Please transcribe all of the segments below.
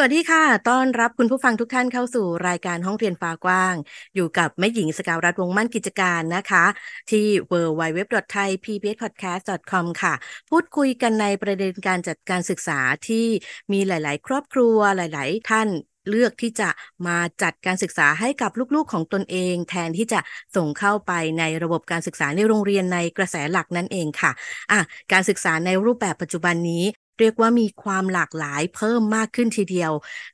สวัสดีค่ะ ต้อนรับคุณผู้ฟังทุกท่านเข้าสู่รายการห้องเรียนฟ้ากว้าง อยู่กับแม่หญิงสกาวรัฐวงมั่นกิจการนะคะ ที่ www.thaipbspodcast.com ค่ะ พูดคุยกันในประเด็นการจัดการศึกษาที่มีหลาย ๆ ครอบครัวหลาย ๆ ท่านเลือกที่จะมาจัดการศึกษาให้กับลูกๆของตนเอง แทนที่จะส่งเข้าไปในระบบการศึกษาในโรงเรียนในกระแสหลักนั่นเองค่ะอะการศึกษาในรูปแบบปัจจุบันนี้ เรียกว่ามีความหลากหลายเพิ่มมากขึ้นทีเดียว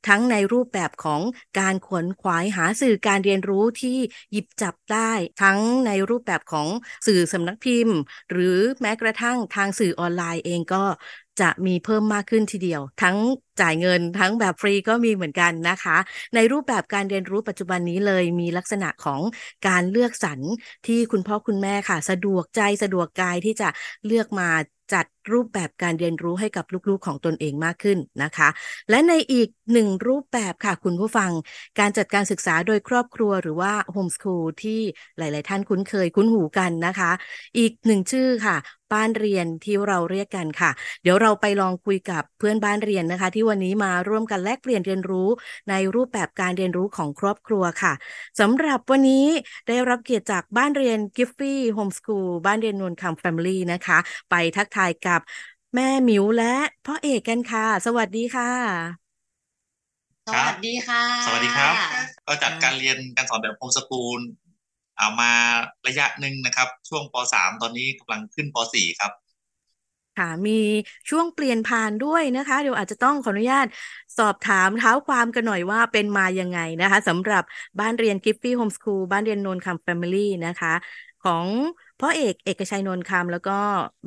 ทั้งในรูปแบบของการขวนขวายหาสื่อการเรียนรู้ที่หยิบจับได้ ทั้งในรูปแบบของสื่อสำนักพิมพ์ หรือแม้กระทั่งทางสื่อออนไลน์เองก็จะมีเพิ่มมากขึ้นทีเดียว ทั้งจ่ายเงินทั้งแบบฟรีก็มีเหมือนกันนะคะ ในรูปแบบการเรียนรู้ปัจจุบันนี้เลยมีลักษณะของการเลือกสรรที่คุณพ่อคุณแม่ค่ะ สะดวกใจสะดวกกายที่จะเลือกมาจัดรูปแบบการเรียนรู้ให้กับลูกๆของตนเองมากขึ้นนะคะ และในอีกหนึ่งรูปแบบค่ะคุณผู้ฟัง การจัดการศึกษาโดยครอบครัวหรือว่า home school ที่หลาย ๆ ท่านคุ้นเคยคุ้นหูกันนะคะ อีกหนึ่งชื่อค่ะ บ้านเรียนที่เราเรียกกันค่ะ เดี๋ยวเราไปลองคุยกับเพื่อนบ้านเรียนนะคะ ที่วันนี้มาร่วมกันแลกเปลี่ยนเรียนรู้ ในรูปแบบการเรียนรู้ของครอบครัวค่ะสำหรับวันนี้ได้รับเกียรติจากบ้านเรียนกิฟฟี่ home school บ้านเรียนนวลคำ family นะคะ ไปทักทายกับแม่หมิวและพ่อเอกกันค่ะ สวัสดีค่ะ สวัสดีค่ะ สวัสดีครับ ก็จัดการเรียนการสอนแบบ home school เอามาระยะหนึ่งนะครับ ช่วงป .3 ตอนนี้กำลังขึ้นป .4 ครับค่ะมีช่วงเปลี่ยนผ่านด้วยนะคะ เดี๋ยวอาจจะต้องขออนุญาตสอบถามเท้าความกันหน่อยว่าเป็นมายังไงนะคะสำหรับบ้านเรียนกิฟฟี่ home school บ้านเรียนนนคำ family นะคะ ของ พ่อเอกเอกชัยนนท์คำแล้วก็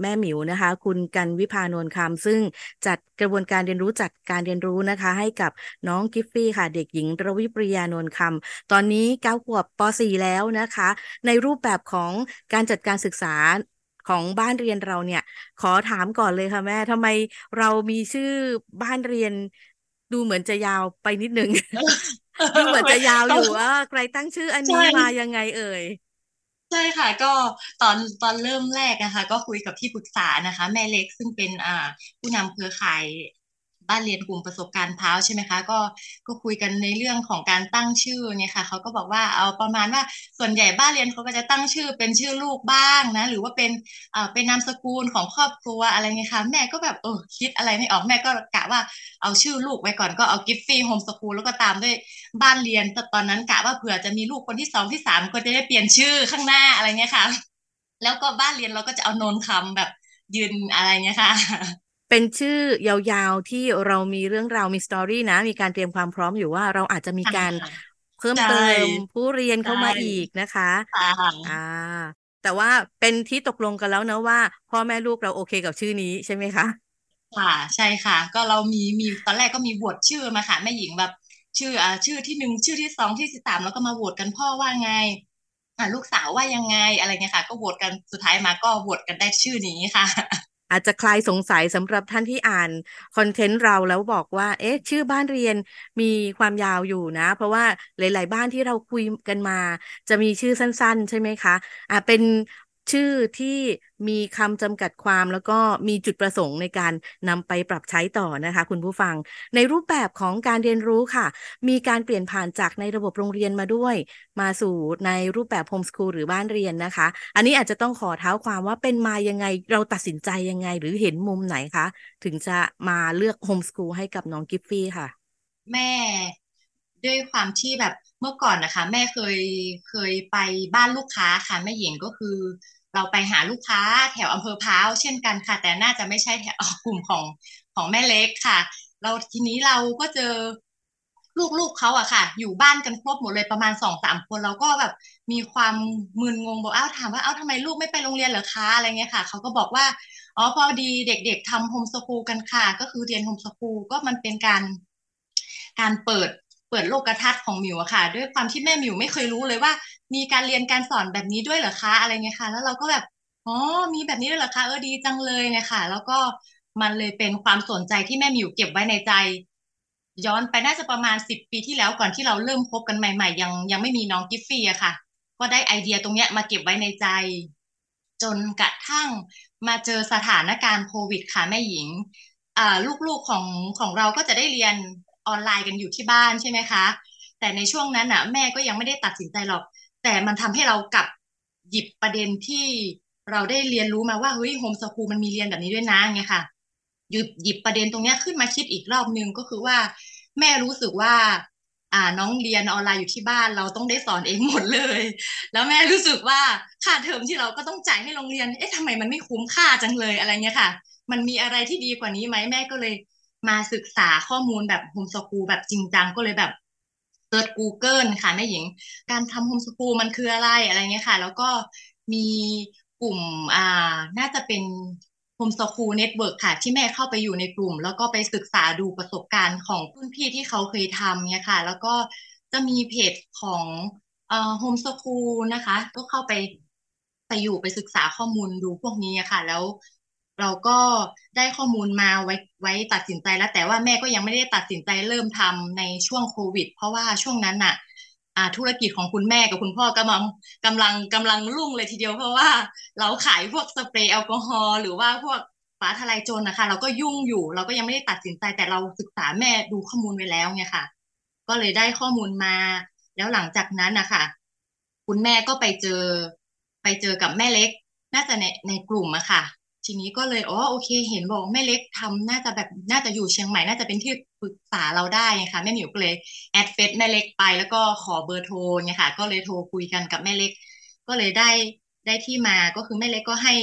แม่หมิวนะคะ คุณกันวิพานนท์คำซึ่งจัดกระบวนการเรียนรู้จัดการเรียนรู้นะคะ ให้กับน้องกิฟฟี่ค่ะเด็กหญิงรวิปริยานนท์คำตอนนี้เก้าขวบป .4 แล้วนะคะ ในรูปแบบของการจัดการศึกษาของบ้านเรียนเราเนี่ย ขอถามก่อนเลยค่ะแม่ทำไมเรามีชื่อบ้านเรียนดูเหมือนจะยาวไปนิดนึง ดูเหมือนจะยาวอยู่ว่าใครตั้งชื่ออันนี้มายังไงเอ่ย ใช่ค่ะ ก็ตอนตอนเริ่มแรกนะคะ ก็คุยกับที่ปรึกษานะคะ แม่เล็กซึ่งเป็นอ่าผู้นำเครือข่าย บ้านเรียนกลุ่มประสบการณ์พาวใช่ไหมคะ ก็ก็คุยกันในเรื่องของการตั้งชื่อเนี่ยค่ะเขาก็บอกว่าเอาประมาณว่าส่วนใหญ่บ้านเรียนเขาก็จะตั้งชื่อเป็นชื่อลูกบ้างนะ หรือว่าเป็นอ่าเป็นนามสกุลของครอบครัวอะไรเงี้ยค่ะแม่ก็แบบเออคิดอะไรไม่ออกแม่ก็กะว่าเอาชื่อลูกไว้ก่อนก็เอากิฟฟี่ home school แล้วก็ตามด้วยบ้านเรียนตอนนั้นกะว่าเผื่อจะมีลูกคนที่สองที่สามก็จะได้เปลี่ยนชื่อข้างหน้าอะไรเงี้ยค่ะแล้วก็บ้านเรียนเราก็จะเอาโนนคำแบบยืนอะไรเงี้ยค่ะ เป็นชื่อยาวๆที่เรามีเรื่องราวมี story นะ มีการเตรียมความพร้อมอยู่ว่าเราอาจจะมีการเพิ่มเติมผู้เรียนเข้ามาอีกนะคะอ่าแต่ว่าเป็นที่ตกลงกันแล้วนะว่า พ่อแม่ลูกเราโอเคกับชื่อนี้ใช่ไหมคะค่ะใช่ค่ะ ก็เรามีมีตอนแรกก็มีบวชชื่อมาค่ะแม่หญิงแบบ ชื่ออ่าชื่อที่หนึ่งชื่อที่สองที่สิบสามแล้วก็มาโหวตกันพ่อว่าไงอ่าลูกสาวว่ายังไงอะไรเงี้ยค่ะ ก็โหวตกันสุดท้ายมาก็โหวตกันได้ชื่อนี้ค่ะ อาจจะคลายสงสัยสำหรับท่านที่อ่านคอนเทนต์เราแล้วบอกว่า เอ๊ะ ชื่อบ้านเรียนมีความยาวอยู่นะ เพราะว่าหลาย ๆ บ้านที่เราคุยกันมา จะมีชื่อสั้น ๆ ใช่ไหมคะอ่าเป็น ชื่อที่มีคำจำกัดความแล้วก็มีจุดประสงค์ในการนำไปปรับใช้ต่อนะคะ คุณผู้ฟัง ในรูปแบบของการเรียนรู้ค่ะ มีการเปลี่ยนผ่านจากในระบบโรงเรียนมาด้วย มาสู่ในรูปแบบโฮมสคูลหรือบ้านเรียนนะคะ อันนี้อาจจะต้องขอเท้าความว่าเป็นมายังไงเราตัดสินใจยังไงหรือเห็นมุมไหนคะ ถึงจะมาเลือกโฮมสคูลให้กับน้องกิฟฟี่ค่ะ แม่ด้วยความที่แบบเมื่อก่อนนะคะ แม่เคยเคยไปบ้านลูกค้าค่ะ แม่หญิงก็คือ เราไปหาลูกค้าแถวอำเภอพร้าวเช่นกันค่ะ แต่น่าจะไม่ใช่แถวกลุ่มของของแม่เล็กค่ะ เราทีนี้เราก็เจอลูกๆเขาอะค่ะ อยู่บ้านกันครบหมดเลยประมาณสองสามคนเราก็แบบมีความมึนงงบอกอ้าวถามว่าอ้าวทำไมลูกไม่ไปโรงเรียนเหรอคะอะไรเงี้ยค่ะเขาก็บอกว่าอ๋อพอดีเด็ก ๆทำโฮมสกูลกันค่ะ ก็คือเรียนโฮมสกูลก็มันเป็นการการเปิดเปิดโลกทัศน์ของมิวอะค่ะ ด้วยความที่แม่มิวไม่เคยรู้เลยว่า มีการเรียนการสอนแบบนี้ด้วยเหรอคะอะไรเงี้ยค่ะแล้วเราก็แบบอ๋อมีแบบนี้ด้วยเหรอคะเออดีจังเลยเนี่ยค่ะ แล้วก็มันเลยเป็นความสนใจที่แม่หมิวเก็บไว้ในใจ ย้อนไปน่าจะประมาณสิบปีที่แล้วก่อนที่เราเริ่มคบกันใหม่ ๆ ยังยังไม่มีน้องกิฟฟี่อะค่ะ ก็ได้ไอเดียตรงเนี้ยมาเก็บไว้ในใจ จนกระทั่งมาเจอสถานการณ์โควิดค่ะแม่หญิงอ่าลูกๆของของเราก็จะได้เรียนออนไลน์กันอยู่ที่บ้านใช่ไหมคะ แต่ในช่วงนั้นอะแม่ก็ยังไม่ได้ตัดสินใจหรอก แต่มันทำให้เรากลับหยิบประเด็นที่เราได้เรียนรู้มาว่าเฮ้ยโฮมสคูลมันมีเรียนแบบนี้ด้วยนะไงค่ะหยิบหยิบประเด็นตรงเนี้ยขึ้นมาคิดอีกรอบนึงก็คือว่า แม่รู้สึกว่า อ่าน้องเรียนออนไลน์อยู่ที่บ้านเราต้องได้สอนเองหมดเลย แล้วแม่รู้สึกว่าค่าเทอมที่เราก็ต้องจ่ายให้โรงเรียน เอ๊ะทำไมมันไม่คุ้มค่าจังเลยอะไรเงี้ยค่ะ มันมีอะไรที่ดีกว่านี้ไหมแม่ก็เลยมาศึกษาข้อมูลแบบ home school แบบจริงจังก็เลยแบบ search Google ค่ะแม่หญิง การทำ home school มันคืออะไรอะไรเงี้ยค่ะ แล้วก็มีกลุ่มอ่าน่าจะเป็น home school network ค่ะ ที่แม่เข้าไปอยู่ในกลุ่ม แล้วก็ไปศึกษาดูประสบการณ์ของรุ่นพี่ที่เขาเคยทำเนี่ยค่ะ แล้วก็จะมีเพจของเอ่อ home school นะคะ ก็เข้าไปไปอยู่ไปศึกษาข้อมูลดูพวกนี้ค่ะ แล้ว เราก็ได้ข้อมูลมาไว้ไว้ตัดสินใจแล้ว แต่ว่าแม่ก็ยังไม่ได้ตัดสินใจเริ่มทำในช่วงโควิด เพราะว่าช่วงนั้นน่ะอ่าธุรกิจของคุณแม่กับคุณพ่อกำลังกำลังกำลังรุ่งเลยทีเดียวเพราะว่า เราขายพวกสเปรย์แอลกอฮอล์หรือว่าพวกฟ้าทลายโจรนะคะ เราก็ยุ่งอยู่ เราก็ยังไม่ได้ตัดสินใจแต่เราศึกษาแม่ดูข้อมูลไว้แล้วไงค่ะ ก็เลยได้ข้อมูลมา แล้วหลังจากนั้นนะคะคุณแม่ก็ไปเจอไปเจอกับแม่เล็ก น่าจะในในกลุ่มอะค่ะ ทีนี้ก็เลยอ๋อโอเค เห็นบอกแม่เล็กทำน่าจะแบบน่าจะอยู่เชียงใหม่น่าจะเป็นที่ปรึกษาเราได้ไงค่ะแม่หมิวก็เลยแอดเฟซแม่เล็กไป แล้วก็ขอเบอร์โทรไงค่ะ ก็เลยโทรคุยกันกับแม่เล็ก ก็เลยได้ได้ที่มาก็คือแม่เล็กก็ให้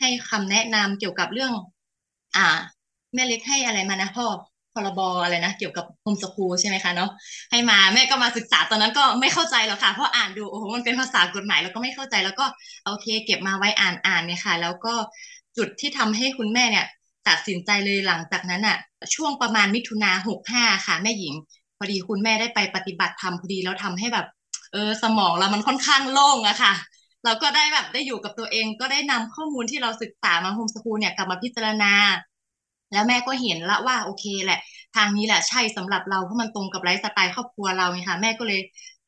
ให้คำแนะนำเกี่ยวกับเรื่อง อ่า แม่เล็กให้อะไรมานะพ่อพรบอะไรนะเกี่ยวกับโฮมสคูลใช่ไหมคะเนาะให้มาแม่ก็มาศึกษาตอนนั้นก็ไม่เข้าใจหรอกค่ะเพราะอ่านดูโอ้โหมันเป็นภาษากฎหมายแล้วก็ไม่เข้าใจแล้วก็โอเค เก็บมาไว้อ่านอ่านเนี่ยค่ะ แล้วก็ จุดที่ทำให้คุณแม่เนี่ย ตัดสินใจเลยหลังจากนั้นอะ ช่วงประมาณมิถุนาหกห้าค่ะ แม่หญิง พอดีคุณแม่ได้ไปปฏิบัติธรรมพอดีแล้วทำให้แบบ เออสมองเรามันค่อนข้างโล่งอะค่ะ เราก็ได้แบบได้อยู่กับตัวเองก็ได้นำข้อมูลที่เราศึกษามาโฮมสคูลเนี่ยกลับมาพิจารณา แล้วแม่ก็เห็นละว่าโอเคแหละ ทางนี้แหละใช่สำหรับเราเพราะมันตรงกับไลฟ์สไตล์ครอบครัวเราไงค่ะแม่ก็เลย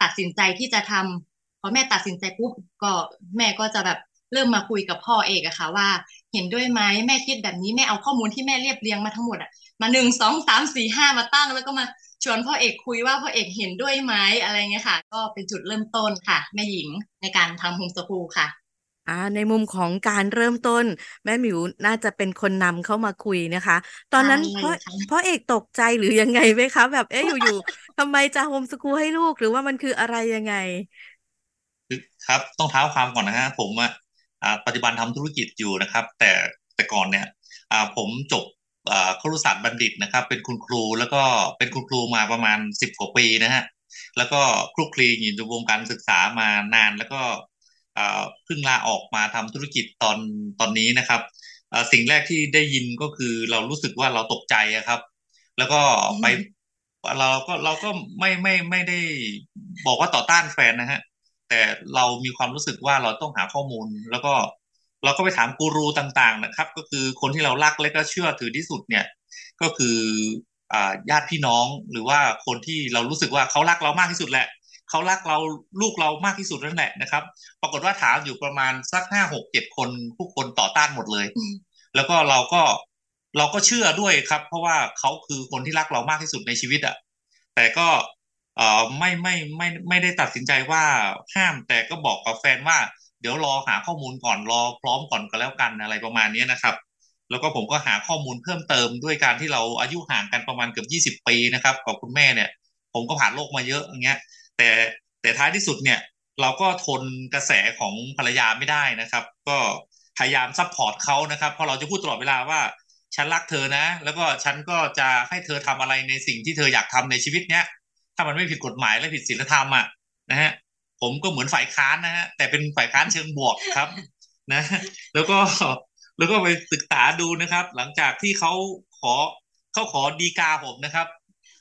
ตัดสินใจที่จะทำพอแม่ตัดสินใจปุ๊บก็แม่ก็จะแบบเริ่มมาคุยกับพ่อเอกอะค่ะว่า เห็นด้วยไหมแม่คิดแบบนี้แม่เอาข้อมูลที่แม่เรียบเรียงมาทั้งหมดอะมาหนึ่งสองสามสี่ห้ามาตั้ง แล้วก็มาชวนพ่อเอกคุยว่าพ่อเอกเห็นด้วยไหมอะไรเงี้ยค่ะ ก็เป็นจุดเริ่มต้นค่ะแม่หญิงในการทำโฮมสกูลค่ะอ่าในมุมของการเริ่มต้น แม่หมิวน่าจะเป็นคนนำเข้ามาคุยนะคะ ตอนนั้นใช่พ่อค่ะพ่อเอกตกใจหรือยังไงไหมคะ แบบเอ๊ะอยู่ๆทำไมจะโฮมสกูลให้ลูกหรือว่ามันคืออะไรยังไงคือครับต้องเท้าความก่อนนะฮะผมอะอ่า ปัจจุบันทำธุรกิจอยู่นะครับ แต่แต่ก่อนเนี่ยอ่าผมจบอ่าครุศาสตร์บัณฑิตนะครับ เป็นคุณครูแล้วก็เป็นคุณครูมาประมาณสิบกว่าปีนะฮะแล้วก็คลุกคลีอยู่ในวงการศึกษามานาน แล้วก็อ่าเพิ่งลาออกมาทำธุรกิจตอนตอนนี้นะครับอ่าสิ่งแรกที่ได้ยินก็คือเรารู้สึกว่าเราตกใจอะครับ แล้วก็ไปเราก็เราก็ไม่ไม่ไม่ได้บอกว่าต่อต้านแฟนนะฮะ แต่เรามีความรู้สึกว่าเราต้องหาข้อมูล แล้วก็เราก็ไปถามกูรูต่าง ๆ นะครับ ก็คือคนที่เรารักและก็เชื่อถือที่สุดเนี่ย ก็คืออ่าญาติพี่น้องหรือว่าคนที่เรารู้สึกว่าเขารักเรามากที่สุดแหละเขารักเราลูกเรามากที่สุดนั่นแหละนะครับ ปรากฏว่าถามอยู่ประมาณสักห้าหกเจ็ดคนผู้คนต่อต้านหมดเลยอืมแล้วก็เราก็เราก็เชื่อด้วยครับ เพราะว่าเขาคือคนที่รักเรามากที่สุดในชีวิตอะแต่ก็ เอ่อไม่ไม่ไม่ไม่ได้ตัดสินใจว่าห้ามแต่ก็บอกกับแฟนว่า เดี๋ยวรอหาข้อมูลก่อนรอพร้อมก่อนก็แล้วกันอะไรประมาณนี้นะครับ แล้วก็ผมก็หาข้อมูลเพิ่มเติมด้วยการที่เราอายุห่างกันประมาณเกือบยี่สิบปีนะครับกับคุณแม่เนี่ย ผมก็ผ่านโลกมาเยอะอย่างเงี้ย แต่แต่ท้ายที่สุดเนี่ย เราก็ทนกระแสของภรรยาไม่ได้นะครับ ก็พยายาม support เขานะครับเพราะเราจะพูดตลอดเวลาว่าฉันรักเธอนะ แล้วก็ฉันก็จะให้เธอทำอะไรในสิ่งที่เธออยากทำในชีวิตเนี้ย ถ้ามันไม่ผิดกฎหมายและผิดศีลธรรมอะนะฮะผมก็เหมือนฝ่ายค้านนะฮะแต่เป็นฝ่ายค้านเชิงบวกครับ นะ แล้วก็แล้วก็ไปศึกษาดูนะครับ หลังจากที่เขาขอเขาขอดีกาผมนะครับ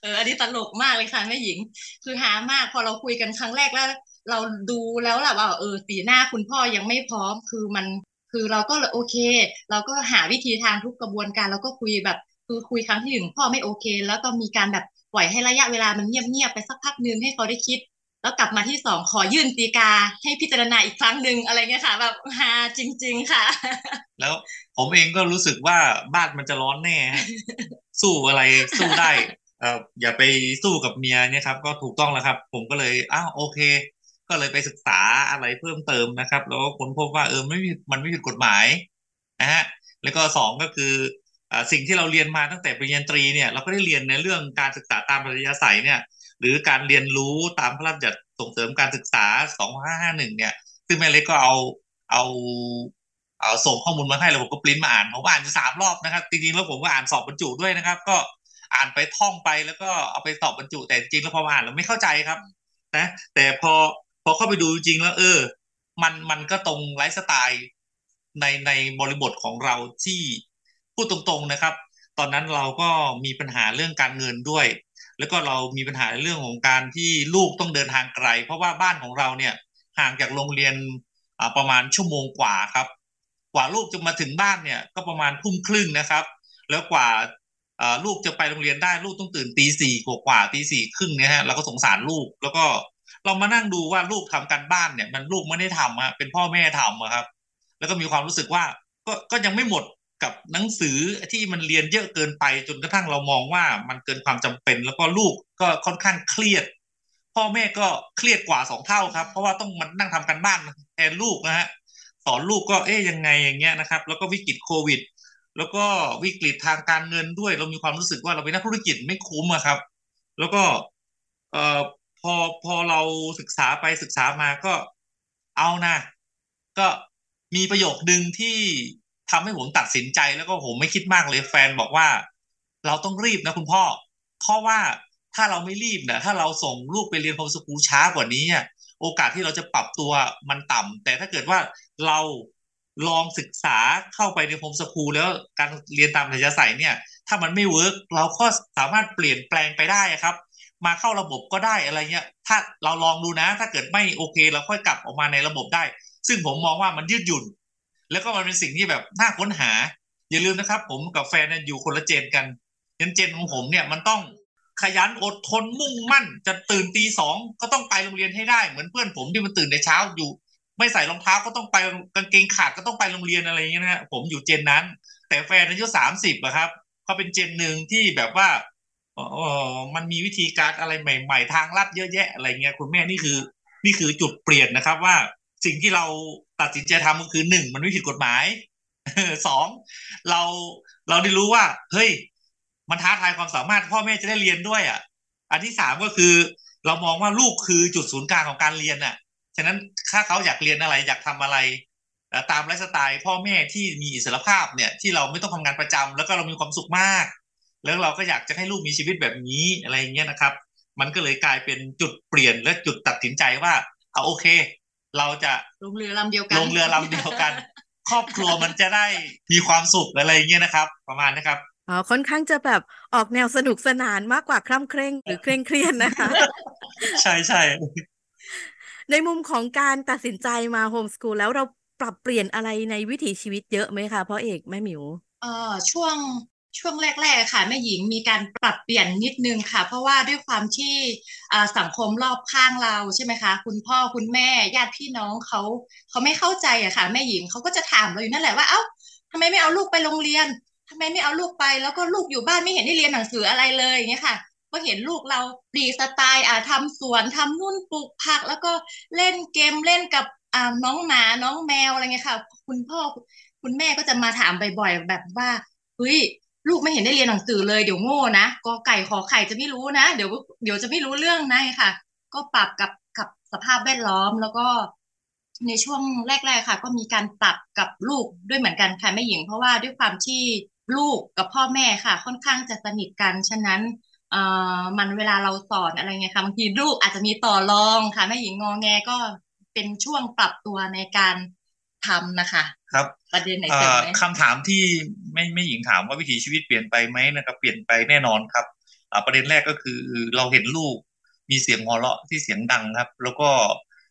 เอออันนี้ตลกมากเลยค่ะแม่หญิง คือหามากพอเราคุยกันครั้งแรกแล้ว เราดูแล้วแหละว่าเออสีหน้าคุณพ่อยังไม่พร้อม คือมันคือเราก็โอเค เราก็หาวิธีทางทุกกระบวนการแล้วก็คุยแบบคือคุยครั้งที่หนึ่งพ่อไม่โอเค แล้วต้องมีการแบบ ปล่อยให้ระยะเวลามันเงียบๆไปสักพักหนึ่งให้เขาได้คิด แล้วกลับมาที่สองขอยื่นตีกาให้พิจารณาอีกครั้งหนึ่งอะไรเงี้ยค่ะ แบบฮาจริง ๆ ค่ะ แล้วผมเองก็รู้สึกว่าบ้านมันจะร้อนแน่ฮะสู้อะไรสู้ได้เอออย่าไปสู้กับเมียเนี่ยครับ ก็ถูกต้องแล้วครับ ผมก็เลยอ้าวโอเค ก็เลยไปศึกษาอะไรเพิ่มเติมนะครับ แล้วก็ค้นพบว่าเออไม่มันไม่ผิดกฎหมายนะฮะแล้วก็สองก็คือ สิ่งที่เราเรียนมาตั้งแต่ปริญญาตรีเนี่ยเราก็ได้เรียนในเรื่องการศึกษาตามปริญญาศัยเนี่ยหรือการเรียนรู้ตามพระราชบัญญัติส่งเสริมการศึกษา 2551 เนี่ย ซึ่งแม่เล็กก็เอาเอาเอาส่งข้อมูลมาให้แล้วผมก็ปริ้นมาอ่านผมอ่านสามรอบนะครับจริงๆแล้วผมก็อ่านสอบบรรจุด้วยนะครับ ก็อ่านไปท่องไปแล้วก็เอาไปสอบบรรจุ แต่จริงแล้วพออ่านแล้วไม่เข้าใจครับ นะ แต่พอพอเข้าไปดูจริงแล้ว เออ มันมันก็ตรงไลฟ์สไตล์ในในบริบทของเราที่ พูดตรงๆนะครับ ตอนนั้นเราก็มีปัญหาเรื่องการเงินด้วย แล้วก็เรามีปัญหาในเรื่องของการที่ลูกต้องเดินทางไกล เพราะว่าบ้านของเราเนี่ยห่างจากโรงเรียนประมาณชั่วโมงกว่าครับ กว่าลูกจะมาถึงบ้านเนี่ยก็ประมาณทุ่มครึ่งนะครับ แล้วกว่าลูกจะไปโรงเรียนได้ลูกต้องตื่นตีสี่กว่าตีสี่ครึ่งเนี่ยฮะเราก็สงสารลูกแล้วก็เรามานั่งดูว่าลูกทำการบ้านเนี่ย มันลูกไม่ได้ทำฮะเป็นพ่อแม่ทำอะครับ แล้วก็มีความรู้สึกว่าก็ก็ยังไม่หมด กับหนังสือที่มันเรียนเยอะเกินไปจนกระทั่งเรามองว่ามันเกินความจำเป็น แล้วก็ลูกก็ค่อนข้างเครียด พ่อแม่ก็เครียดกว่าสองเท่าครับ เพราะว่าต้องมันนั่งทำการบ้านแทนลูกนะฮะสอนลูกก็เอ๊ยยังไงอย่างเงี้ยนะครับ แล้วก็วิกฤตโควิด แล้วก็วิกฤตทางการเงินด้วย เรามีความรู้สึกว่าเราเป็นนักธุรกิจไม่คุ้มอะครับ แล้วก็เอ่อพอพอเราศึกษาไปศึกษามาก็เอานะก็มีประโยคนึงที่ ทำให้ผมตัดสินใจแล้วก็ผมไม่คิดมากเลยแฟนบอกว่า เราต้องรีบนะคุณพ่อ เพราะว่าถ้าเราไม่รีบเนี่ยถ้าเราส่งลูกไปเรียน home school ช้ากว่านี้โอกาสที่เราจะปรับตัวมันต่ำแต่ถ้าเกิดว่าเราลองศึกษาเข้าไปใน home school แล้วการเรียนตามอัธยาศัยเนี่ย ถ้ามันไม่ work เราก็สามารถเปลี่ยนแปลงไปได้ครับ มาเข้าระบบก็ได้อะไรเงี้ย ถ้าเราลองดูนะ ถ้าเกิดไม่โอเค เราค่อยกลับออกมาในระบบได้ ซึ่งผมมองว่ามันยืดหยุ่น แล้วก็มันเป็นสิ่งที่แบบน่าค้นหา อย่าลืมนะครับ ผมกับแฟนอยู่คนละเจนกันเจนเจนของผมเนี่ยมันต้องขยันอดทนมุ่งมั่น จะตื่นตีสองก็ต้องไปโรงเรียนให้ได้ เหมือนเพื่อนผมที่มันตื่นในเช้าอยู่ ไม่ใส่รองเท้าก็ต้องไปกางเกงขาดก็ต้องไปโรงเรียนอะไรอย่างเงี้ยนะฮะผมอยู่เจนนั้น แต่แฟนอายุสามสิบอะครับเขาเป็นเจนหนึ่งที่แบบว่าเออมันมีวิธีการอะไรใหม่ ๆ ทางลัดเยอะแยะอะไรเงี้ยคุณแม่นี่คือ นี่คือจุดเปลี่ยนนะครับว่าสิ่งที่เรา ตัดสินใจทำก็คือหนึ่งมันไม่ผิดกฎหมายสองเราเราได้รู้ว่า เฮ้ย มันท้าทายความสามารถพ่อแม่จะได้เรียนด้วย อะ อันที่สามก็คือ เรามองว่าลูกคือจุดศูนย์กลางของการเรียนอะฉะนั้นถ้าเขาอยากเรียนอะไรอยากทำอะไรตามไลฟ์สไตล์พ่อแม่ที่มีอิสรภาพเนี่ยที่เราไม่ต้องทำงานประจำแล้วก็เรามีความสุขมาก แล้วเราก็อยากจะให้ลูกมีชีวิตแบบนี้อะไรอย่างเงี้ยนะครับ มันก็เลยกลายเป็นจุดเปลี่ยนและจุดตัดสินใจว่าเอาโอเค เราจะลงเรือลำเดียวกันลงเรือลำเดียวกัน ครอบครัวมันจะได้มีความสุขอะไรอย่างเงี้ยนะครับ ประมาณนะครับอ๋อค่อนข้างจะแบบออกแนวสนุกสนานมากกว่าคร่ำเคร่งหรือเคร่งเครียดนะคะ ใช่ใช่ในมุมของการตัดสินใจมาโฮมสกูลแล้วเราปรับเปลี่ยนอะไรในวิถีชีวิตเยอะไหมคะพ่อเอกแม่หมิวเอ่อช่วง ช่วงแรกๆค่ะแม่หญิงมีการปรับเปลี่ยนนิดนึงค่ะ เพราะว่าด้วยความที่สังคมรอบข้างเราใช่ไหมคะ คุณพ่อคุณแม่ญาติพี่น้องเขาเขาไม่เข้าใจอะค่ะ แม่หญิงเขาก็จะถามเราอยู่นั่นแหละว่าเอ้าทำไมไม่เอาลูกไปโรงเรียนทำไมไม่เอาลูกไป แล้วก็ลูกอยู่บ้านไม่เห็นได้เรียนหนังสืออะไรเลยอย่างเงี้ยค่ะก็เห็นลูกเราฟรีสไตล์อ่าทำสวนทำนู่นปลูกผัก แล้วก็เล่นเกมเล่นกับอ่าน้องหมาน้องแมวอะไรเงี้ยค่ะ คุณพ่อคุณแม่ก็จะมาถามบ่อยๆแบบว่าเฮ้ย ลูกไม่เห็นได้เรียนหนังสือเลยเดี๋ยวโง่นะกอไก่ขอไข่จะไม่รู้นะ เดี๋ยวเดี๋ยวจะไม่รู้เรื่องนะค่ะ ก็ปรับกับกับสภาพแวดล้อมแล้วก็ในช่วงแรก ๆ ค่ะ ก็มีการปรับกับลูกด้วยเหมือนกันค่ะแม่หญิง เพราะว่าด้วยความที่ลูกกับพ่อแม่ค่ะ ค่อนข้างจะสนิทกันฉะนั้นเอ่อมันเวลาเราสอนอะไรเงี้ยค่ะบางทีลูกอาจจะมีต่อรองค่ะแม่หญิงงอแงก็เป็นช่วงปรับตัวในการทำนะคะ ครับประเด็นไหนเอ่เสริมอไหมคำถามที่ไม่ไม่หญิงถามว่าวิถีชีวิตเปลี่ยนไปไหมนะครับ เปลี่ยนไปแน่นอนครับอ่าประเด็นแรกก็คือเราเห็นลูกมีเสียงหัวเราะที่เสียงดังครับ แล้วก็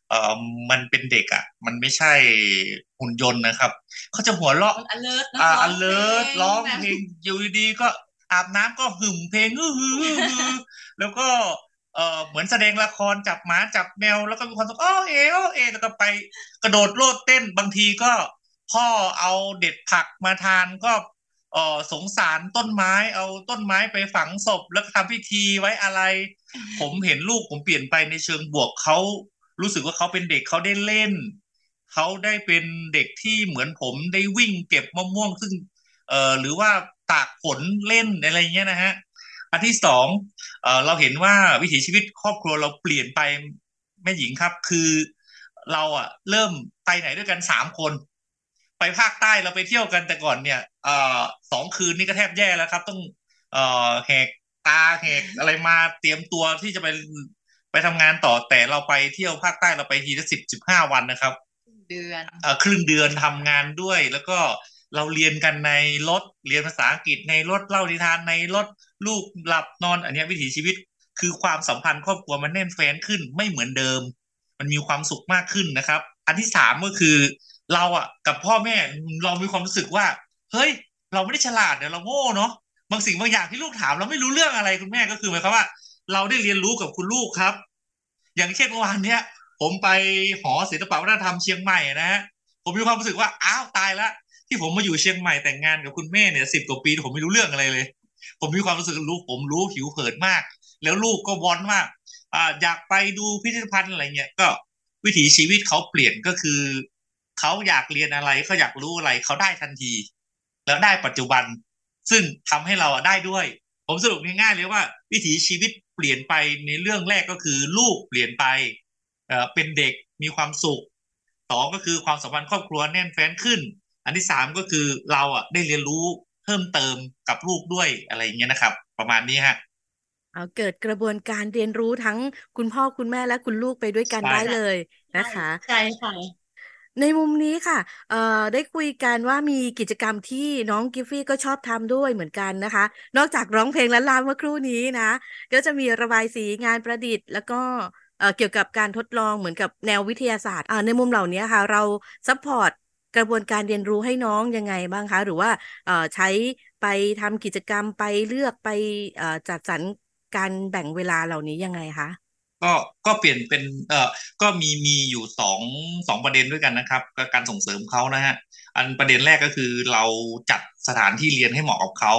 เอ่อมันเป็นเด็กอะ มันไม่ใช่หุ่นยนต์นะครับเขาจะหัวเราะมัน alert นะอ่าร้อง alert เพลงร้องแบบเพลงอยู่ดีๆก็อาบน้ำก็หึ่มเพลงอื้อหือหือหือแล้วก็เอ่อเหมือนแสดงละครจับหมาจับแมวแล้วก็มีความสุขอ้อเออ้อเอแล้วก็ไปกระโดดโลดเต้นบางทีก็ พ่อเอาเด็ดผักมาทานก็เออสงสารต้นไม้ เอาต้นไม้ไปฝังศพแล้วทำพิธีไว้อะไร ผมเห็นลูกผมเปลี่ยนไปในเชิงบวกเขารู้สึกว่าเขาเป็นเด็กเขาได้เล่นเขาได้เป็นเด็กที่เหมือนผมได้วิ่งเก็บมะม่วงซึ่งเอ่อหรือว่าตากฝนเล่นอะไรเงี้ยนะฮะอันที่สองเออเราเห็นว่าวิถีชีวิตครอบครัวเราเปลี่ยนไปแม่หญิงครับ คือเราอะเริ่มไปไหนด้วยกันสามคน ไปภาคใต้เราไปเที่ยวกันแต่ก่อนเนี่ยเอ่อสองคืนนี่ก็แทบแย่แล้วครับ ต้องเอ่อแหกตาแหกอะไรมาเตรียมตัวที่จะไปไปทำงานต่อแต่เราไปเที่ยวภาคใต้เราไปทีละสิบสิบห้าวันนะครับ เดือนเอ่อครึ่งเดือนทำงานด้วย แล้วก็เราเรียนกันในรถเรียนภาษาอังกฤษในรถเล่านิทานในรถลูกหลับนอน อันเนี้ยวิถีชีวิตคือความสัมพันธ์ครอบครัวมันแน่นแฟ้นขึ้นไม่เหมือนเดิม มันมีความสุขมากขึ้นนะครับ อันที่สามก็คือ เราอะ กับพ่อแม่เรามีความรู้สึกว่า เฮ้ย เราไม่ได้ฉลาดเดี๋ยวเราโง่เนาะบางสิ่งบางอย่างที่ลูกถาม เราไม่รู้เรื่องอะไรคุณแม่ก็คือหมายความว่า เราได้เรียนรู้กับคุณลูกครับ อย่างเช่นเมื่อวานเนี้ยผมไปหอศิลปวัฒนธรรมเชียงใหม่นะฮะผมมีความรู้สึกว่าอ้าวตายละที่ผมมาอยู่เชียงใหม่แต่งงานกับคุณแม่เนี่ยสิบกว่าปีผมไม่รู้เรื่องอะไรเลย ผมมีความรู้สึกรู้ผมรู้หิวเหินมาก แล้วลูกก็วอนว่าอ่าอยากไปดูพิพิธภัณฑ์อะไรเงี้ยก็วิถีชีวิตเขาเปลี่ยนก็คือ เขาอยากเรียนอะไรเขาอยากรู้อะไรเขาได้ทันที แล้วได้ปัจจุบัน ซึ่งทำให้เราอะได้ด้วย ผมสรุปง่ายๆเลยว่า วิถีชีวิตเปลี่ยนไปในเรื่องแรกก็คือลูกเปลี่ยนไปเอ่อเป็นเด็กมีความสุขสองก็คือความสัมพันธ์ครอบครัวแน่นแฟ้นขึ้น อันที่สามก็คือเราอะได้เรียนรู้เพิ่มเติมกับลูกด้วยอะไรอย่างเงี้ยนะครับ ประมาณนี้ฮะเอาเกิดกระบวนการเรียนรู้ทั้งคุณพ่อคุณแม่และคุณลูกไปด้วยกันใช่ได้เลยนะคะ ใช่ค่ะ ในมุมนี้ค่ะ เอ่อ ได้คุยกันว่ามีกิจกรรมที่น้องกิฟฟี่ก็ชอบทำด้วยเหมือนกันนะคะ นอกจากร้องเพลงและรำเมื่อครู่นี้นะ ก็จะมีระบายสีงานประดิษฐ์ แล้วก็เอ่อเกี่ยวกับการทดลองเหมือนกับแนววิทยาศาสตร์อ่าในมุมเหล่านี้ค่ะ เรา support กระบวนการเรียนรู้ให้น้องยังไงบ้างคะ หรือว่าเอ่อใช้ไปทำกิจกรรมไปเลือกไปเอ่อจัดสรรการแบ่งเวลาเหล่านี้ยังไงคะ ก็ก็เปลี่ยนเป็นเอ่อก็มีมีอยู่สองสองประเด็นด้วยกันนะครับก็การส่งเสริมเขานะฮะอันประเด็นแรกก็คือเราจัดสถานที่เรียนให้เหมาะกับเขา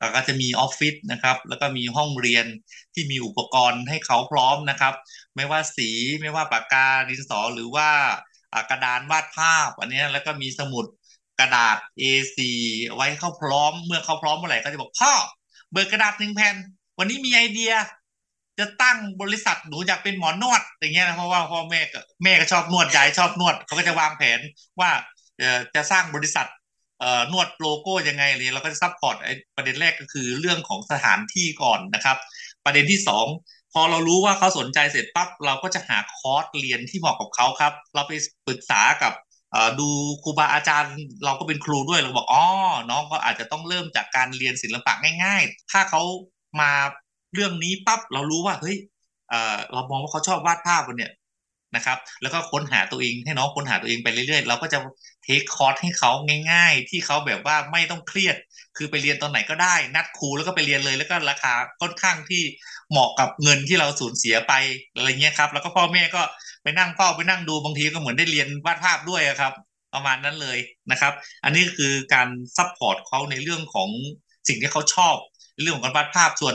แล้วก็จะมีออฟฟิศนะครับ แล้วก็มีห้องเรียนที่มีอุปกรณ์ให้เขาพร้อมนะครับ ไม่ว่าสีไม่ว่าปากกาดินสอหรือว่ากระดานวาดภาพอันนี้แล้วก็มีสมุดกระดาษ A4 เอาไว้ให้เขาพร้อม เมื่อเขาพร้อมเมื่อไหร่ก็จะบอกพ่อเบิกกระดาษหนึ่งแผ่นวันนี้มีไอเดีย จะตั้งบริษัทหนูอยากเป็นหมอนวดอย่างเงี้ยนะเพราะว่าพ่อแม่ก็แม่ก็ชอบนวดยายชอบนวดเขาก็จะวางแผนว่าจะสร้างบริษัทนวดโลโก้ยังไงไรเลยเราก็จะ support ไอ้ประเด็นแรกก็คือเรื่องของสถานที่ก่อนนะครับ ประเด็นที่สองพอเรารู้ว่าเขาสนใจเสร็จปั๊บเราก็จะหาคอร์สเรียนที่เหมาะกับเขาครับ เราไปปรึกษากับดูครูบาอาจารย์เราก็เป็นครูด้วยเราบอกอ๋อน้องก็อาจจะต้องเริ่มจากการเรียนศิลปะง่าย ๆ ถ้าเขามา เรื่องนี้ปั๊บเรารู้ว่าเฮ้ยเรามองว่าเขาชอบวาดภาพวันเนี่ยนะครับ แล้วก็ค้นหาตัวเองให้น้องค้นหาตัวเองไปเรื่อยๆ เราก็จะเทคคอร์สให้เขาง่าย ๆ ที่เขาแบบว่าไม่ต้องเครียด คือไปเรียนตอนไหนก็ได้ นัดครูแล้วก็ไปเรียนเลย แล้วก็ราคาค่อนข้างที่เหมาะกับเงินที่เราสูญเสียไปอะไรเงี้ยครับ แล้วก็พ่อแม่ก็ไปนั่งเฝ้าไปนั่งดูบางทีก็เหมือนได้เรียนวาดภาพด้วยอะครับ ประมาณนั้นเลยนะครับ อันนี้คือการ support เขาในเรื่องของสิ่งที่เขาชอบเรื่องของการวาดภาพส่วน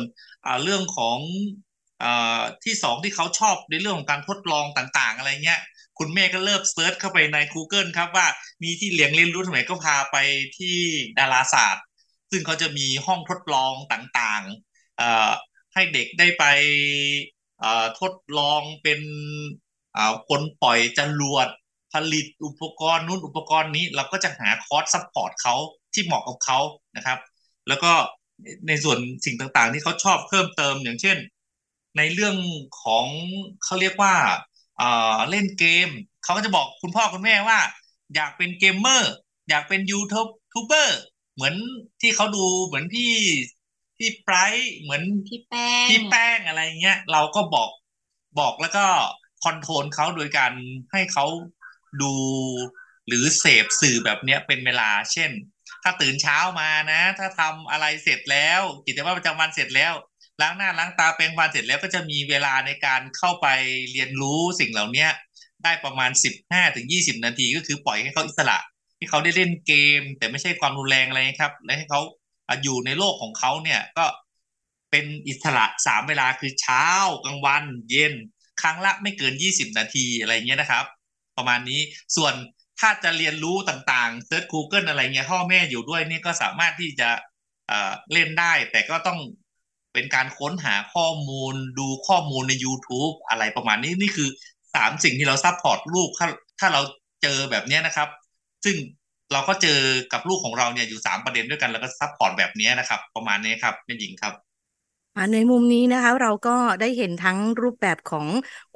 เรื่องของอ่าที่สองที่เขาชอบในเรื่องของการทดลองต่างๆ อะไรเงี้ย คุณแม่ก็เริ่ม search เข้าไปใน Google ครับว่ามีที่เรียนเรียนรู้ตรงไหนก็พาไปที่ดาราศาสตร์ ซึ่งเขาจะมีห้องทดลองต่างๆอ่อให้เด็กได้ไปอ่อทดลองเป็นอ่าคนปล่อยจรวดผลิตอุปกรณ์นู้นอุปกรณ์นี้เราก็จะหาคอร์ส support เขาที่เหมาะกับเขานะครับ แล้วก็ ในส่วนสิ่งต่างๆ ที่เขาชอบเพิ่มเติมอย่างเช่น ในเรื่องของเขาเรียกว่าอ่าเล่นเกม เขาก็จะบอกคุณพ่อคุณแม่ว่า อยากเป็นเกมเมอร์อยากเป็นยูทูบเบอร์เหมือนที่เขาดูเหมือนพี่พี่ไบรท์เหมือนพี่แป้งพี่แป้งอะไรเงี้ย เราก็บอกบอกแล้วก็คอนโทรลเขาโดยการให้เขาดูหรือเสพสื่อแบบเนี้ยเป็นเวลา เช่น ถ้าตื่นเช้ามานะ ถ้าทำอะไรเสร็จแล้ว กิจวัตรประจำวันเสร็จแล้ว ล้างหน้าล้างตาแปรงฟันเสร็จแล้วก็จะมีเวลาในการเข้าไปเรียนรู้สิ่งเหล่านี้ได้ประมาณสิบห้าถึงยี่สิบนาทีก็คือปล่อยให้เขาอิสระให้เขาได้เล่นเกม แต่ไม่ใช่ความรุนแรงอะไรครับ และให้เขาอยู่ในโลกของเขาเนี่ยก็เป็นอิสระสามเวลาคือเช้ากลางวัน เย็น ครั้งละไม่เกินยี่สิบนาทีอะไรเงี้ยนะครับ ประมาณนี้ส่วน ถ้าจะเรียนรู้ต่างๆเซิร์ช Google อะไรเงี้ยพ่อแม่อยู่ด้วยนี่ก็สามารถที่จะเล่นได้ แต่ก็ต้องเป็นการค้นหาข้อมูลดูข้อมูลใน YouTube อะไรประมาณนี้นี่คือสามสิ่งที่เรา support ลูกถ้าถ้าเราเจอแบบนี้นะครับ ซึ่งเราก็เจอกับลูกของเราเนี่ยอยู่สามประเด็นด้วยกันแล้วก็ support แบบนี้นะครับ ประมาณนี้ครับแม่หญิงครับ ในมุมนี้นะคะ เราก็ได้เห็นทั้งรูปแบบของ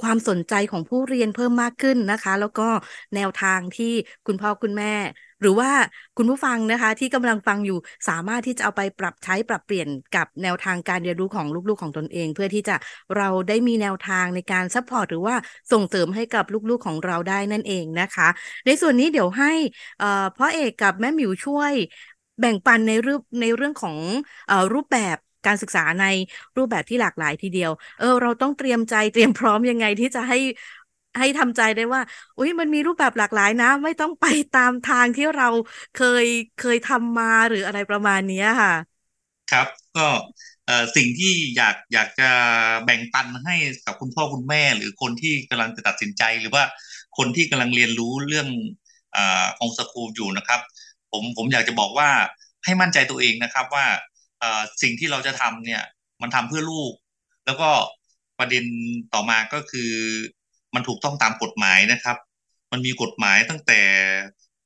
ความสนใจของผู้เรียนเพิ่มมากขึ้นนะคะ แล้วก็แนวทางที่คุณพ่อคุณแม่ หรือว่าคุณผู้ฟังนะคะ ที่กำลังฟังอยู่สามารถที่จะเอาไปปรับใช้ปรับเปลี่ยนกับแนวทางการเรียนรู้ของลูกๆของตนเอง เพื่อที่จะเราได้มีแนวทางในการ support หรือว่าส่งเสริมให้กับลูกๆของเราได้นั่นเองนะคะ ในส่วนนี้เดี๋ยวให้พ่อเอกกับแม่หมิวช่วยแบ่งปันในรูปในเรื่องของอรูปแบบ การศึกษาในรูปแบบที่หลากหลายทีเดียว เออ เราต้องเตรียมใจเตรียมพร้อมยังไงที่จะให้ให้ทำใจได้ว่าอุ้ยมันมีรูปแบบหลากหลายนะ ไม่ต้องไปตามทางที่เราเคยเคยทำมาหรืออะไรประมาณนี้ค่ะ ครับก็สิ่งที่อยากอยากจะแบ่งปันให้กับคุณพ่อคุณแม่ หรือคนที่กำลังจะตัดสินใจหรือว่าคนที่กำลังเรียนรู้เรื่องอของสกูลอยู่นะครับ ผมผมอยากจะบอกว่าให้มั่นใจตัวเองนะครับว่า สิ่งที่เราจะทำเนี่ย มันทำเพื่อลูก แล้วก็ประเด็นต่อมาก็คือ มันถูกต้องตามกฎหมายนะครับ มันมีกฎหมายตั้งแต่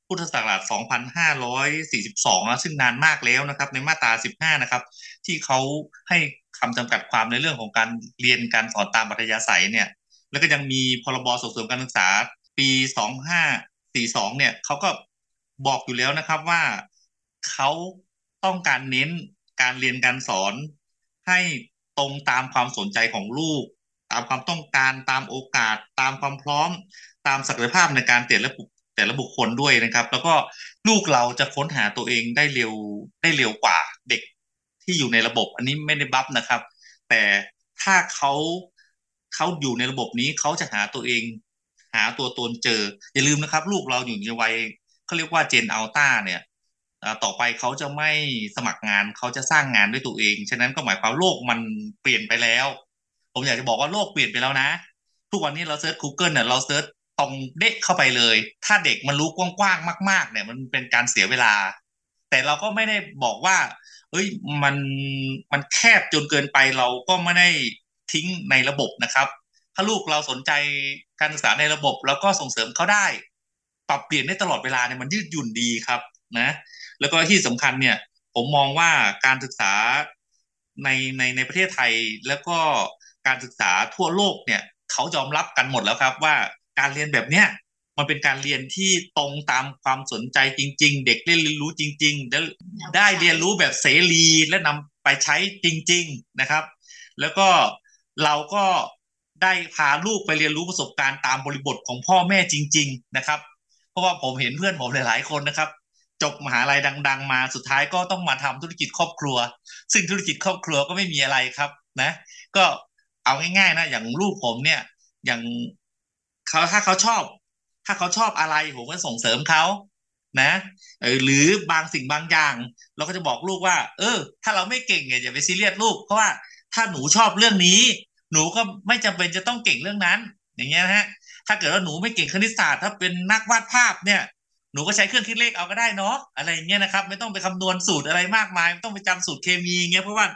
พุทธศักราช 2542นะซึ่งนานมากแล้วนะครับ ในมาตรา 15 นะครับ ที่เขาให้คำจำกัดความในเรื่องของการเรียนการสอนตามปัธยาศัยเนี่ย แล้วก็ยังมีพรบส่งเสริมการศึกษาปี 2542 เนี่ยเขาก็บอกอยู่แล้วนะครับว่าเขาต้องการเน้น การเรียนการสอน ให้ตรงตามความสนใจของลูก ตามความต้องการตามโอกาส ตามความพร้อม ตามศักยภาพในการแต่ละบุคแต่ละบุคคลด้วยนะครับ แล้วก็ลูกเราจะค้นหาตัวเองได้เร็วได้เร็วกว่าเด็กที่อยู่ในระบบ อันนี้ไม่ได้บัฟนะครับ แต่ถ้าเขาเขาอยู่ในระบบนี้เขาจะหาตัวเอง หาตัวตนเจอ อย่าลืมนะครับ ลูกเราอยู่ในวัยเขาเรียกว่าเจนอัลต้าเนี่ย ต่อไปเขาจะไม่สมัครงานเขาจะสร้างงานด้วยตัวเอง ฉะนั้นก็หมายความโลกมันเปลี่ยนไปแล้ว ผมอยากจะบอกว่าโลกเปลี่ยนไปแล้วนะ ทุกวันนี้เราเซิร์ช Google เนี่ยเรา search ตรงดิ่งเข้าไปเลย ถ้าเด็กมันรู้กว้างๆมาก ๆ เนี่ย มันเป็นการเสียเวลา แต่เราก็ไม่ได้บอกว่า เอ้ยมันมันแคบจนเกินไปเราก็ไม่ได้ทิ้งในระบบนะครับ ถ้าลูกเราสนใจการศึกษาในระบบ แล้วก็ส่งเสริมเขาได้ ปรับเปลี่ยนได้ตลอดเวลาเนี่ยมันยืดหยุ่นดีครับนะ แล้วก็ที่สำคัญเนี่ยผมมองว่าการศึกษาในในในประเทศไทยแล้วก็การศึกษาทั่วโลกเนี่ยเขายอมรับกันหมดแล้วครับว่าการเรียนแบบเนี้ยมันเป็นการเรียนที่ตรงตามความสนใจจริง ๆ เด็กเรียนรู้จริง ๆ แล้วได้เรียนรู้แบบเสรีและนำไปใช้จริง ๆนะครับ แล้วก็เราก็ได้พาลูกไปเรียนรู้ประสบการณ์ตามบริบทของพ่อแม่จริง ๆ นะครับ เพราะว่าผมเห็นเพื่อนผมหลาย ๆ คนนะครับ จบมหาลัยดัง ๆ มาสุดท้ายก็ต้องมาทำธุรกิจครอบครัว ซึ่งธุรกิจครอบครัวก็ไม่มีอะไรครับนะ ก็เอาง่ายๆนะอย่างลูกผมเนี่ย อย่างเขาถ้าเขาชอบ ถ้าเขาชอบอะไรผมก็ส่งเสริมเขานะหรือบางสิ่งบางอย่าง เราก็จะบอกลูกว่า เออ ถ้าเราไม่เก่งเนี่ยอย่าไปซีเรียสลูกเพราะว่าถ้าหนูชอบเรื่องนี้ หนูก็ไม่จำเป็นจะต้องเก่งเรื่องนั้น อย่างเงี้ยนะฮะถ้าเกิดว่าหนูไม่เก่งคณิตศาสตร์ ถ้าเป็นนักวาดภาพเนี่ย หนูก็ใช้เครื่องคิดเลขเอาก็ได้เนาะอะไรเงี้ยนะครับ ไม่ต้องไปคำนวณสูตรอะไรมากมายไม่ต้องไปจำสูตรเคมีเงี้ยเพราะว่า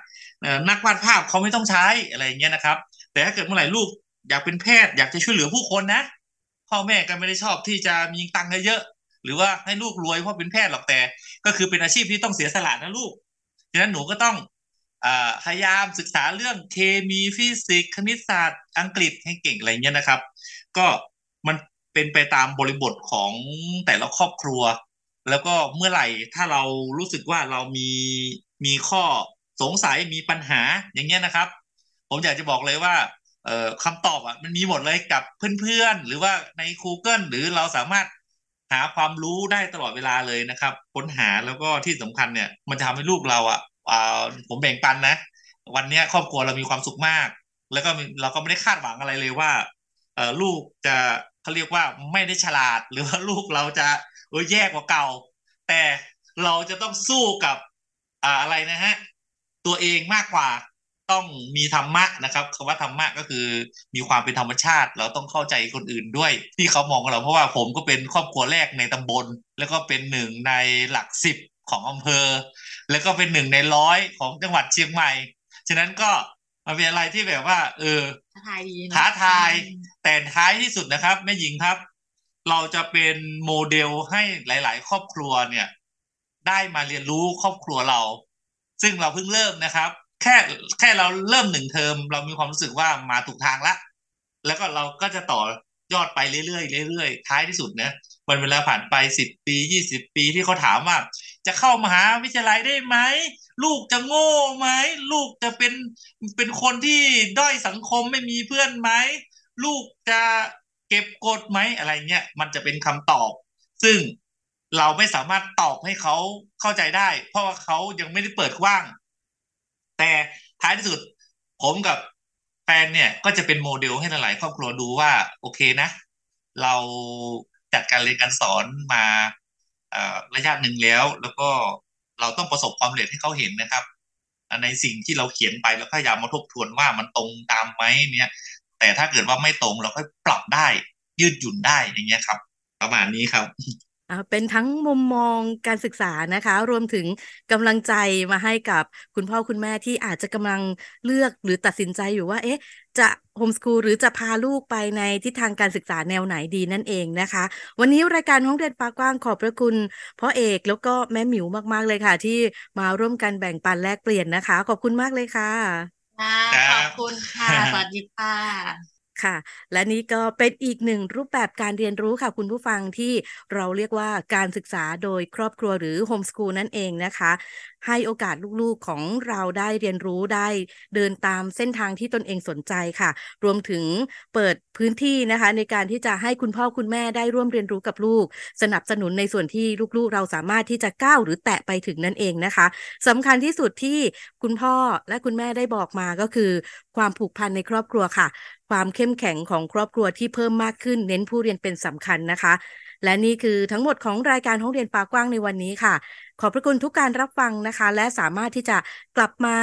นักวาดภาพเขาไม่ต้องใช้อะไรเงี้ยนะครับ แต่ถ้าเกิดเมื่อไหร่ลูกอยากเป็นแพทย์อยากจะช่วยเหลือผู้คนนะพ่อแม่ก็ไม่ได้ชอบที่จะมีตังค์เยอะหรือว่าให้ลูกรวยเพราะเป็นแพทย์หรอกแต่ ก็คือเป็นอาชีพที่ต้องเสียสละนะลูกฉะนั้นหนูก็ต้องพยายามศึกษาเรื่องเคมีฟิสิกส์คณิตศาสตร์อังกฤษให้เก่งอะไรเงี้ยนะครับ ก็มัน เป็นไปตามบริบทของแต่ละครอบครัว แล้วก็เมื่อไหร่ถ้าเรารู้สึกว่าเรามีมีข้อสงสัยมีปัญหาอย่างเงี้ยนะครับ ผมอยากจะบอกเลยว่าเอ่อคำตอบอะมันมีหมดเลยกับเพื่อนๆ หรือว่าใน Google หรือเราสามารถหาความรู้ได้ตลอดเวลาเลยนะครับค้นหาแล้วก็ที่สำคัญเนี่ย มันจะทำให้ลูกเราอะอ่าผมแบ่งปันนะ วันนี้ครอบครัวเรามีความสุขมาก แล้วก็เราก็ไม่ได้คาดหวังอะไรเลยว่าเออลูกจะ เขาเรียกว่าไม่ได้ฉลาด หรือว่าลูกเราจะเออแย่กว่าเก่า แต่เราจะต้องสู้กับอ่าอะไรนะฮะตัวเองมากกว่าต้องมีธรรมะนะครับคำว่าธรรมะก็คือมีความเป็นธรรมชาติ เราต้องเข้าใจคนอื่นด้วย ที่เขามองเราเพราะว่าผมก็เป็นครอบครัวแรกในตำบล แล้วก็เป็นหนึ่งในหลักสิบของอำเภอ แล้วก็เป็นหนึ่งในร้อยของจังหวัดเชียงใหม่ ฉะนั้นก็ มันเป็นอะไรที่แบบว่า เออท้าทายดีนะท้าทายแต่ท้ายที่สุดนะครับแม่หญิงครับ เราจะเป็นโมเดลให้หลาย ๆ ครอบครัวเนี่ย ได้มาเรียนรู้ครอบครัวเรา ซึ่งเราเพิ่งเริ่มนะครับ แค่แค่เราเริ่มหนึ่งเทอม เรามีความรู้สึกว่ามาถูกทางละแล้วก็เราก็จะต่อยอดไปเรื่อยๆเรื่อยๆท้ายที่สุดนะวันเวลาผ่านไปสิบปียี่สิบปีที่เขาถามว่า จะเข้ามหาวิทยาลัยได้ไหม ลูกจะโง่ไหมลูกจะเป็นเป็นคนที่ด้อยสังคมไม่มีเพื่อนไหมลูกจะเก็บกดไหมอะไรเงี้ยมันจะเป็นคำตอบ ซึ่งเราไม่สามารถตอบให้เขาเข้าใจได้ เพราะว่าเขายังไม่ได้เปิดกว้าง แต่ท้ายที่สุด ผมกับแฟนเนี่ยก็จะเป็นโมเดลให้หลายๆครอบครัวดูว่า โอเคนะ เราจัดการเรียนการสอนมาระยะหนึ่งแล้ว แล้วก็ เราต้องประสบความสำเร็จให้เขาเห็นนะครับ ในสิ่งที่เราเขียนไปแล้วพยายามมาทบทวนว่ามันตรงตามไหมเนี่ย แต่ถ้าเกิดว่าไม่ตรงเราก็ปรับได้ยืดหยุ่นได้อย่างเงี้ยครับ ประมาณนี้ครับ เป็นทั้งมุมมองการศึกษานะคะ รวมถึงกำลังใจมาให้กับคุณพ่อคุณแม่ที่อาจจะกำลังเลือกหรือตัดสินใจอยู่ว่า เอ๊ะ จะโฮมสคูลหรือจะพาลูกไปในทิศทางการศึกษาแนวไหนดีนั่นเองนะคะ วันนี้รายการห้องเรียนฟ้ากว้างขอบพระคุณพ่อเอกแล้วก็แม่หมิวมากๆเลยค่ะ ที่มาร่วมกันแบ่งปันแลกเปลี่ยนนะคะ ขอบคุณมากเลยค่ะค่ะคขรัอบบคุณค่ะ สวัสดีค่ะ ค่ะ และนี่ก็เป็นอีกหนึ่งรูปแบบการเรียนรู้ค่ะ คุณผู้ฟังที่เราเรียกว่าการศึกษาโดยครอบครัวหรือโฮมสกูลนั่นเองนะคะให้โอกาสลูกๆของเราได้เรียนรู้ได้เดินตามเส้นทางที่ตนเองสนใจค่ะ รวมถึงเปิดพื้นที่นะคะ ในการที่จะให้คุณพ่อคุณแม่ได้ร่วมเรียนรู้กับลูก สนับสนุนในส่วนที่ลูกๆ เราสามารถที่จะก้าวหรือแตะไปถึงนั่นเองนะคะสำคัญที่สุดที่คุณพ่อและคุณแม่ได้บอกมาก็คือ ความผูกพันในครอบครัวค่ะ ความเข้มแข็งของครอบครัวที่เพิ่มมากขึ้น เน้นผู้เรียนเป็นสำคัญนะคะและนี่คือทั้งหมดของรายการห้องเรียนปากว้างในวันนี้ค่ะ ขอบพระคุณทุกการรับฟังนะคะ และสามารถที่จะกลับมา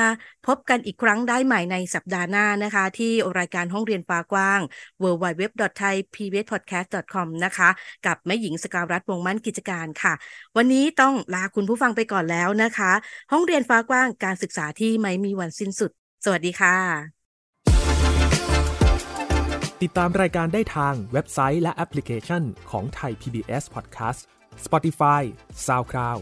พบกันอีกครั้งได้ใหม่ในสัปดาห์หน้านะคะ ที่รายการห้องเรียนปากว้าง www.thaipbspodcast.com นะคะ กับแม่หญิงสกาวรัตน์วงมั่นกิจการค่ะ วันนี้ต้องลาคุณผู้ฟังไปก่อนแล้วนะคะ ห้องเรียนฟ้ากว้างการศึกษาที่ไม่มีวันสิ้นสุด สวัสดีค่ะ ติดตามรายการได้ทางเว็บไซต์และแอปพลิเคชันของไทย PBS Podcast Spotify SoundCloud